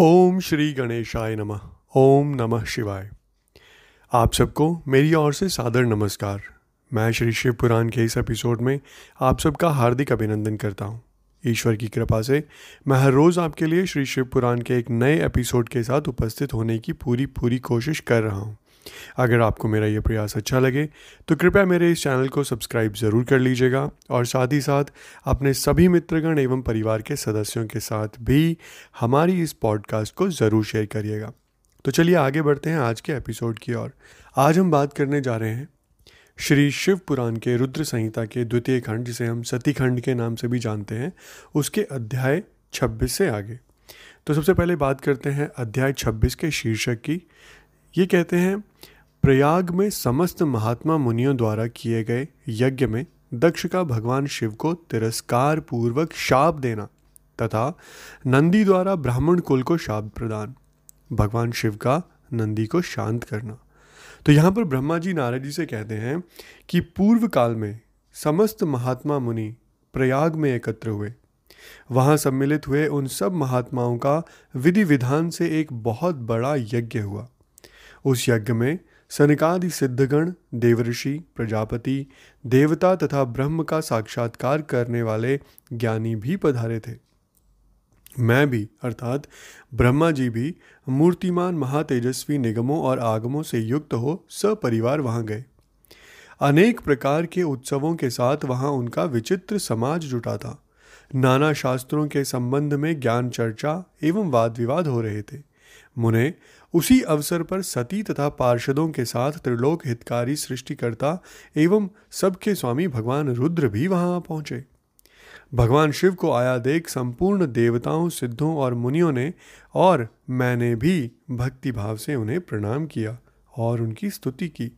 ओम श्री गणेशाय नमः। ओम नमः शिवाय। आप सबको मेरी ओर से सादर नमस्कार। मैं श्री शिव पुराण के इस एपिसोड में आप सबका हार्दिक अभिनंदन करता हूँ। ईश्वर की कृपा से मैं हर रोज़ आपके लिए श्री शिव पुराण के एक नए एपिसोड के साथ उपस्थित होने की पूरी पूरी कोशिश कर रहा हूँ। अगर आपको मेरा ये प्रयास अच्छा लगे तो कृपया मेरे इस चैनल को सब्सक्राइब ज़रूर कर लीजिएगा और साथ ही साथ अपने सभी मित्रगण एवं परिवार के सदस्यों के साथ भी हमारी इस पॉडकास्ट को ज़रूर शेयर करिएगा। तो चलिए आगे बढ़ते हैं आज के एपिसोड की ओर। आज हम बात करने जा रहे हैं श्री शिव पुराण के रुद्र संहिता के द्वितीय खंड, जिसे हम सती खंड के नाम से भी जानते हैं, उसके अध्याय 26 से आगे। तो सबसे पहले बात करते हैं अध्याय 26 के शीर्षक की ये कहते हैं, प्रयाग में समस्त महात्मा मुनियों द्वारा किए गए यज्ञ में दक्ष का भगवान शिव को तिरस्कार पूर्वक शाप देना तथा नंदी द्वारा ब्राह्मण कुल को शाप प्रदान, भगवान शिव का नंदी को शांत करना। तो यहाँ पर ब्रह्मा जी नारद जी से कहते हैं कि पूर्व काल में समस्त महात्मा मुनि प्रयाग में एकत्र हुए। वहाँ सम्मिलित हुए उन सब महात्माओं का विधि विधान से एक बहुत बड़ा यज्ञ हुआ। उस यज्ञ में सनकादि सिद्धगण, देवऋषि, प्रजापति, देवता तथा ब्रह्म का साक्षात्कार करने वाले ज्ञानी भी पधारे थे। मैं भी, अर्थात ब्रह्मा जी भी, मूर्तिमान महातेजस्वी निगमों और आगमों से युक्त हो सपरिवार वहाँ गए। अनेक प्रकार के उत्सवों के साथ वहाँ उनका विचित्र समाज जुटा था। नाना शास्त्रों के संबंध में ज्ञान चर्चा एवं वाद विवाद हो रहे थे। मुने उसी अवसर पर सती तथा पार्षदों के साथ त्रिलोक हितकारी सृष्टिकर्ता एवं सबके स्वामी भगवान रुद्र भी वहाँ पहुँचे। भगवान शिव को आया देख संपूर्ण देवताओं, सिद्धों और मुनियों ने और मैंने भी भक्ति भाव से उन्हें प्रणाम किया और उनकी स्तुति की।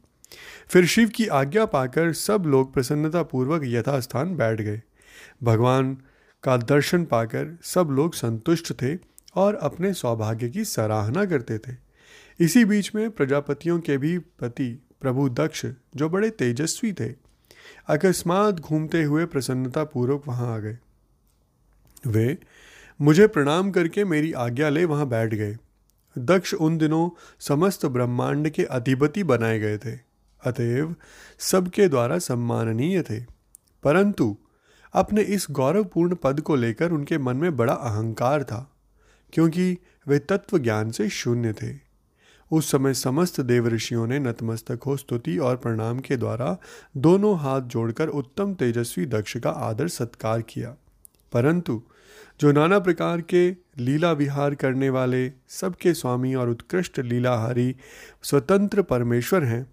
फिर शिव की आज्ञा पाकर सब लोग प्रसन्नतापूर्वक यथास्थान बैठ गए। भगवान का दर्शन पाकर सब लोग संतुष्ट थे और अपने सौभाग्य की सराहना करते थे। इसी बीच में प्रजापतियों के भी पति प्रभु दक्ष, जो बड़े तेजस्वी थे, अकस्मात घूमते हुए प्रसन्नता पूर्वक वहाँ आ गए। वे, मुझे प्रणाम करके मेरी आज्ञा ले वहाँ बैठ गए। दक्ष उन दिनों समस्त ब्रह्मांड के अधिपति बनाए गए थे, अतएव सबके द्वारा सम्माननीय थे। परंतु अपने इस गौरवपूर्ण पद को लेकर उनके मन में बड़ा अहंकार था। क्योंकि वे तत्व ज्ञान से शून्य थे। उस समय समस्त देव ऋषियों ने नतमस्तक हो स्तुति और प्रणाम के द्वारा दोनों हाथ जोड़कर उत्तम तेजस्वी दक्ष का आदर सत्कार किया। परंतु जो नाना प्रकार के लीला विहार करने वाले सबके स्वामी और उत्कृष्ट लीलाहारी स्वतंत्र परमेश्वर हैं,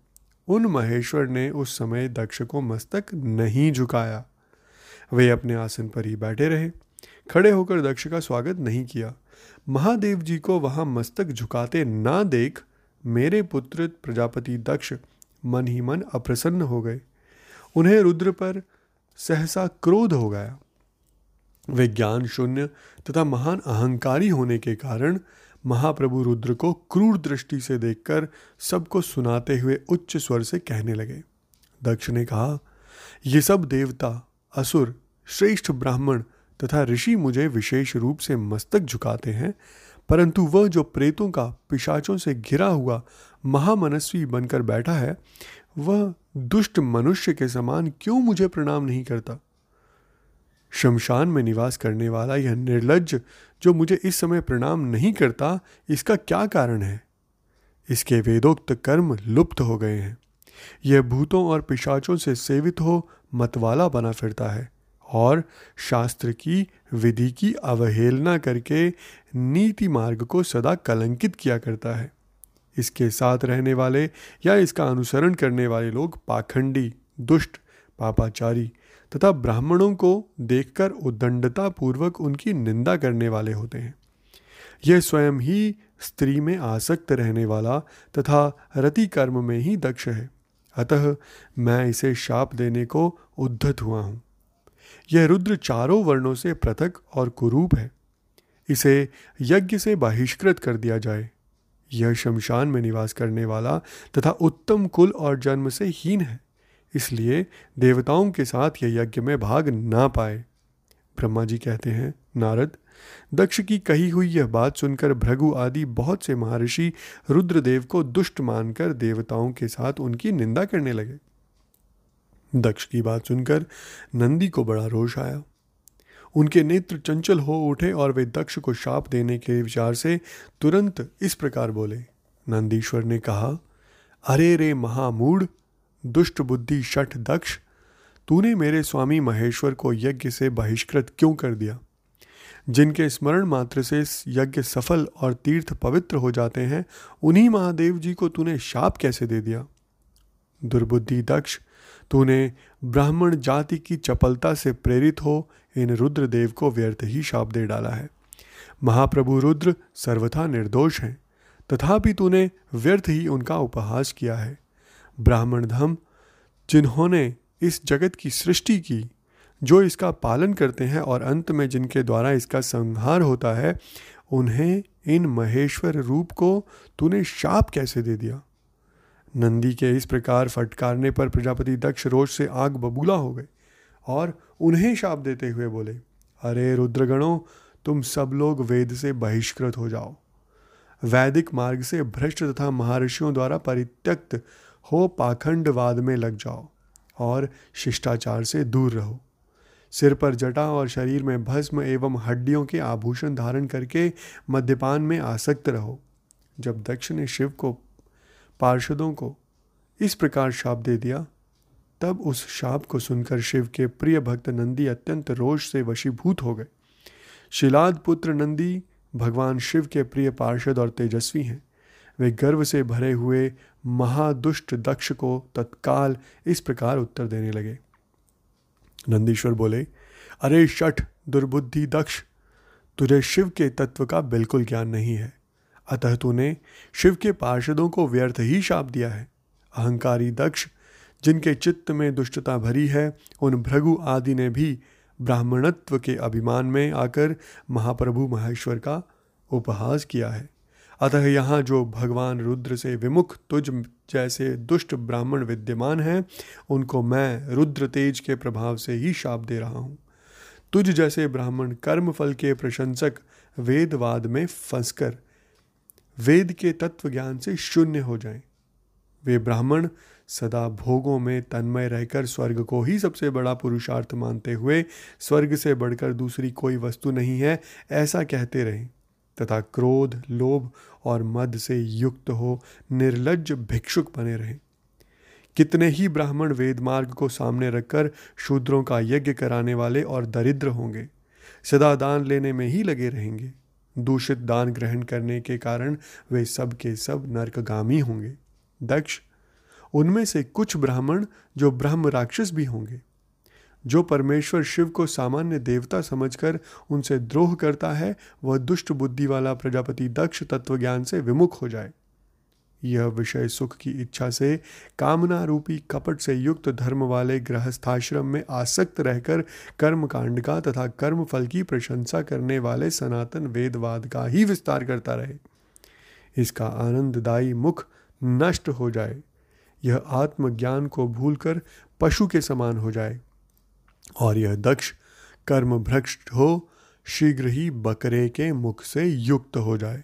उन महेश्वर ने उस समय दक्ष को मस्तक नहीं झुकाया। वे अपने आसन पर ही बैठे रहे, खड़े होकर दक्ष का स्वागत नहीं किया। महादेव जी को वहाँ मस्तक झुकाते ना देख मेरे पुत्र प्रजापति दक्ष मन ही मन अप्रसन्न हो गए। उन्हें रुद्र पर सहसा क्रोध हो गया। वे ज्ञान शून्य तथा महान अहंकारी होने के कारण महाप्रभु रुद्र को क्रूर दृष्टि से देखकर सबको सुनाते हुए उच्च स्वर से कहने लगे। दक्ष ने कहा, ये सब देवता, असुर, श्रेष्ठ ब्राह्मण तथा ऋषि मुझे विशेष रूप से मस्तक झुकाते हैं, परंतु वह जो प्रेतों का पिशाचों से घिरा हुआ महामनस्वी बनकर बैठा है, वह दुष्ट मनुष्य के समान क्यों मुझे प्रणाम नहीं करता? शमशान में निवास करने वाला यह निर्लज जो मुझे इस समय प्रणाम नहीं करता, इसका क्या कारण है? इसके वेदोक्त कर्म लुप्त हो गए हैं। यह भूतों और पिशाचों से सेवित हो मतवाला बना फिरता है। और शास्त्र की विधि की अवहेलना करके नीति मार्ग को सदा कलंकित किया करता है। इसके साथ रहने वाले या इसका अनुसरण करने वाले लोग पाखंडी, दुष्ट, पापाचारी तथा ब्राह्मणों को देखकर उदंडता पूर्वक उनकी निंदा करने वाले होते हैं। यह स्वयं ही स्त्री में आसक्त रहने वाला तथा रति कर्म में ही दक्ष है। अतः मैं इसे शाप देने को उद्धत हुआ हूँ। यह रुद्र चारों वर्णों से पृथक और कुरूप है। इसे यज्ञ से बहिष्कृत कर दिया जाए। यह शमशान में निवास करने वाला तथा उत्तम कुल और जन्म से हीन है। इसलिए देवताओं के साथ यह यज्ञ में भाग ना पाए। ब्रह्मा जी कहते हैं, नारद, दक्ष की कही हुई यह बात सुनकर भृगु आदि बहुत से महर्षि रुद्रदेव को दुष्ट मानकर देवताओं के साथ उनकी निंदा करने लगे। दक्ष की बात सुनकर नंदी को बड़ा रोष आया। उनके नेत्र चंचल हो उठे और वे दक्ष को शाप देने के विचार से तुरंत इस प्रकार बोले। नंदीश्वर ने कहा, अरे रे महामूढ़, दुष्ट बुद्धि शठ दक्ष, तूने मेरे स्वामी महेश्वर को यज्ञ से बहिष्कृत क्यों कर दिया? जिनके स्मरण मात्र से यज्ञ सफल और तीर्थ पवित्र हो जाते हैं, उन्हीं महादेव जी को तूने शाप कैसे दे दिया? दुर्बुद्धि दक्ष तूने ब्राह्मण जाति की चपलता से प्रेरित हो, इन रुद्रदेव को व्यर्थ ही शाप दे डाला है। महाप्रभु रुद्र सर्वथा निर्दोष हैं, तथापि तूने व्यर्थ ही उनका उपहास किया है। ब्राह्मण धम, जिन्होंने इस जगत की सृष्टि की, जो इसका पालन करते हैं और अंत में जिनके द्वारा इसका संहार होता है, उन्हें इन महेश्वर रूप को तूने शाप कैसे दे दिया? नंदी के इस प्रकार फटकारने पर प्रजापति दक्ष रोष से आग बबूला हो गए और उन्हें शाप देते हुए बोले, अरे रुद्रगणों, तुम सब लोग वेद से बहिष्कृत हो जाओ। वैदिक मार्ग से भ्रष्ट तथा महर्षियों द्वारा परित्यक्त हो पाखंडवाद में लग जाओ और शिष्टाचार से दूर रहो। सिर पर जटा और शरीर में भस्म एवं हड्डियों के आभूषण धारण करके मद्यपान में आसक्त रहो। जब दक्ष ने शिव को पार्षदों को। इस प्रकार शाप दे दिया। तब उस शाप को सुनकर शिव के प्रिय भक्त नंदी अत्यंत रोष से वशीभूत हो गए। शिलाद पुत्र नंदी भगवान शिव के प्रिय पार्षद और तेजस्वी हैं। वे गर्व से भरे हुए महादुष्ट दक्ष को तत्काल इस प्रकार उत्तर देने लगे। नंदीश्वर बोले, अरे शठ दुर्बुद्धि दक्ष, तुझे शिव के तत्व का बिल्कुल ज्ञान नहीं है। अतः तूने शिव के पार्षदों को व्यर्थ ही शाप दिया है। अहंकारी दक्ष, जिनके चित्त में दुष्टता भरी है, उन भृगु आदि ने भी ब्राह्मणत्व के अभिमान में आकर महाप्रभु महेश्वर का उपहास किया है। अतः यहाँ जो भगवान रुद्र से विमुख, तुझ जैसे दुष्ट ब्राह्मण विद्यमान हैं, उनको मैं रुद्र तेज के प्रभाव से ही शाप दे रहा हूँ। तुझ जैसे ब्राह्मण कर्म फल के प्रशंसक वेदवाद में फंसकर वेद के तत्व ज्ञान से शून्य हो जाएँ। वे ब्राह्मण सदा भोगों में तन्मय रहकर स्वर्ग को ही सबसे बड़ा पुरुषार्थ मानते हुए स्वर्ग से बढ़कर दूसरी कोई वस्तु नहीं है, ऐसा कहते रहें। तथा क्रोध, लोभ और मद से युक्त हो निर्लज भिक्षुक बने रहें। कितने ही ब्राह्मण वेद मार्ग को सामने रखकर शूद्रों का यज्ञ कराने वाले और दरिद्र होंगे, सदा दान लेने में ही लगे रहेंगे। दूषित दान ग्रहण करने के कारण वे सब के सब नरकगामी होंगे। दक्ष, उनमें से कुछ ब्राह्मण जो ब्रह्म राक्षस भी होंगे, जो परमेश्वर शिव को सामान्य देवता समझकर उनसे द्रोह करता है, वह दुष्ट बुद्धि वाला प्रजापति दक्ष तत्वज्ञान से विमुख हो जाए। यह विषय सुख की इच्छा से कामना रूपी कपट से युक्त धर्म वाले गृहस्थाश्रम में आसक्त रहकर कर्म कांड का तथा कर्म फल की प्रशंसा करने वाले सनातन वेदवाद का ही विस्तार करता रहे। इसका आनंददायी मुख नष्ट हो जाए। यह आत्मज्ञान को भूलकर पशु के समान हो जाए। और यह दक्ष कर्म भ्रष्ट हो, शीघ्र ही बकरे के मुख से युक्त हो जाए।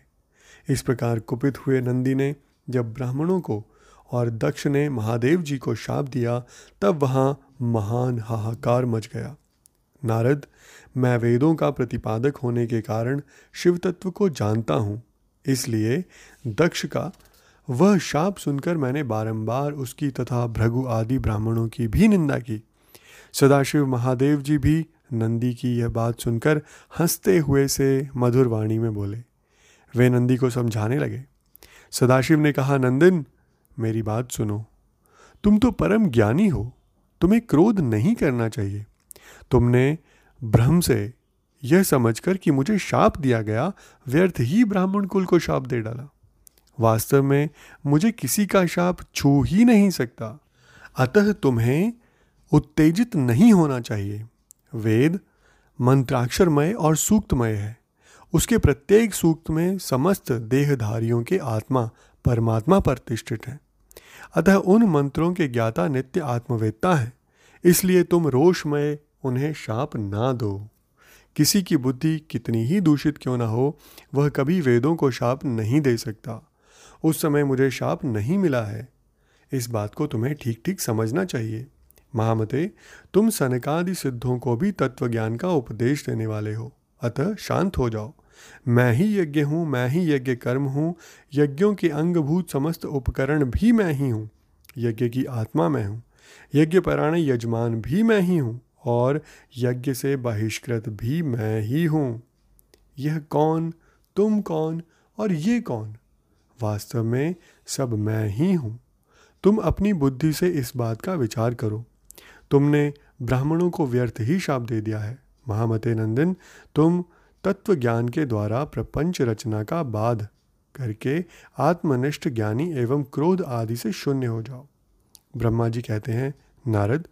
इस प्रकार कुपित हुए नंदी ने जब ब्राह्मणों को और दक्ष ने महादेव जी को शाप दिया, तब वहाँ महान हाहाकार मच गया। नारद, मैं वेदों का प्रतिपादक होने के कारण शिव तत्व को जानता हूँ, इसलिए दक्ष का वह शाप सुनकर मैंने बारंबार उसकी तथा भृगु आदि ब्राह्मणों की भी निंदा की। सदाशिव महादेव जी भी नंदी की यह बात सुनकर हँसते हुए से मधुर वाणी में बोले। वे नंदी को समझाने लगे। सदाशिव ने कहा, नंदन, मेरी बात सुनो। तुम तो परम ज्ञानी हो। तुम्हें क्रोध नहीं करना चाहिए। तुमने भ्रम से यह समझकर कि मुझे शाप दिया गया, व्यर्थ ही ब्राह्मण कुल को शाप दे डाला। वास्तव में मुझे किसी का शाप छू ही नहीं सकता। अतः तुम्हें उत्तेजित नहीं होना चाहिए। वेद मंत्राक्षरमय और सूक्तमय है। उसके प्रत्येक सूक्त में समस्त देहधारियों के आत्मा परमात्मा प्रतिष्ठित है। अतः उन मंत्रों के ज्ञाता नित्य आत्मवेत्ता है। इसलिए तुम रोषमय उन्हें शाप ना दो। किसी की बुद्धि कितनी ही दूषित क्यों ना हो, वह कभी वेदों को शाप नहीं दे सकता। उस समय मुझे शाप नहीं मिला है। इस बात को तुम्हें ठीक ठीक समझना चाहिए। महामते, तुम सनकादि सिद्धों को भी तत्व ज्ञान का उपदेश देने वाले हो। अतः शांत हो जाओ। मैं ही यज्ञ हूँ, मैं ही यज्ञ कर्म हूँ, यज्ञों के अंगभूत समस्त उपकरण भी मैं ही हूँ, यज्ञ की आत्मा मैं हूँ, यज्ञ पराण यजमान भी मैं ही हूँ और यज्ञ से बहिष्कृत भी मैं ही हूँ। यह कौन, तुम कौन और ये कौन? वास्तव में सब मैं ही हूँ। तुम अपनी बुद्धि से इस बात का विचार करो। तुमने ब्राह्मणों को व्यर्थ ही शाप दे दिया है। महामते नंदन, तुम तत्व ज्ञान के द्वारा प्रपंच रचना का बाध करके आत्मनिष्ठ ज्ञानी एवं क्रोध आदि से शून्य हो जाओ। ब्रह्मा जी कहते हैं, नारद,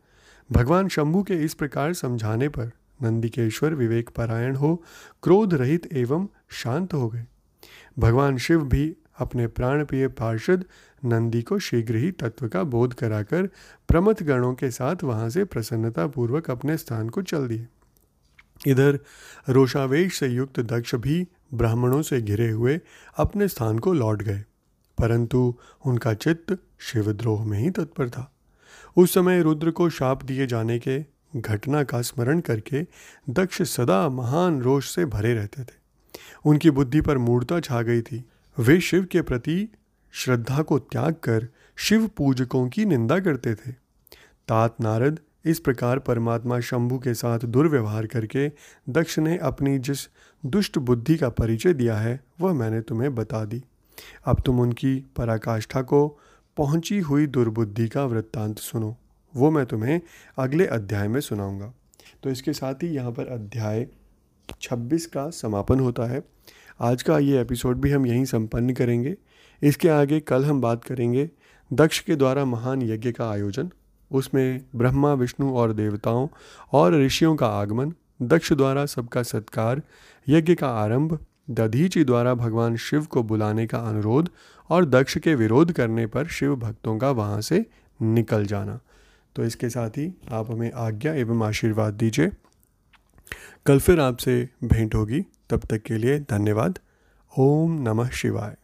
भगवान शंभु के इस प्रकार समझाने पर नंदिकेश्वर विवेक परायण हो, क्रोध रहित एवं शांत हो गए। भगवान शिव भी अपने प्राणप्रिय पार्षद नंदी को शीघ्र ही तत्व का बोध कराकर प्रमथ गणों के साथ वहाँ से प्रसन्नतापूर्वक अपने स्थान को चल दिए। इधर रोषावेश से युक्त दक्ष भी ब्राह्मणों से घिरे हुए अपने स्थान को लौट गए, परंतु उनका चित्त शिवद्रोह में ही तत्पर था। उस समय रुद्र को शाप दिए जाने के घटना का स्मरण करके दक्ष सदा महान रोष से भरे रहते थे। उनकी बुद्धि पर मूर्ता छा गई थी। वे शिव के प्रति श्रद्धा को त्याग कर शिव पूजकों की निंदा करते थे। तात नारद इस प्रकार परमात्मा शंभु के साथ दुर्व्यवहार करके दक्ष ने अपनी जिस दुष्ट बुद्धि का परिचय दिया है, वह मैंने तुम्हें बता दी। अब तुम उनकी पराकाष्ठा को पहुँची हुई दुर्बुद्धि का वृत्तांत सुनो। वो मैं तुम्हें अगले अध्याय में सुनाऊँगा। तो इसके साथ ही यहाँ पर अध्याय 26 का समापन होता है। आज का ये एपिसोड भी हम यहीं संपन्न करेंगे। इसके आगे कल हम बात करेंगे दक्ष के द्वारा महान यज्ञ का आयोजन। उसमें ब्रह्मा, विष्णु और देवताओं और ऋषियों का आगमन, दक्ष द्वारा सबका सत्कार, यज्ञ का आरंभ, दधीची द्वारा भगवान शिव को बुलाने का अनुरोध और दक्ष के विरोध करने पर शिव भक्तों का वहाँ से निकल जाना। तो इसके साथ ही आप हमें आज्ञा एवं आशीर्वाद दीजिए। कल फिर आपसे भेंट होगी। तब तक के लिए धन्यवाद। ओम नमः शिवाय।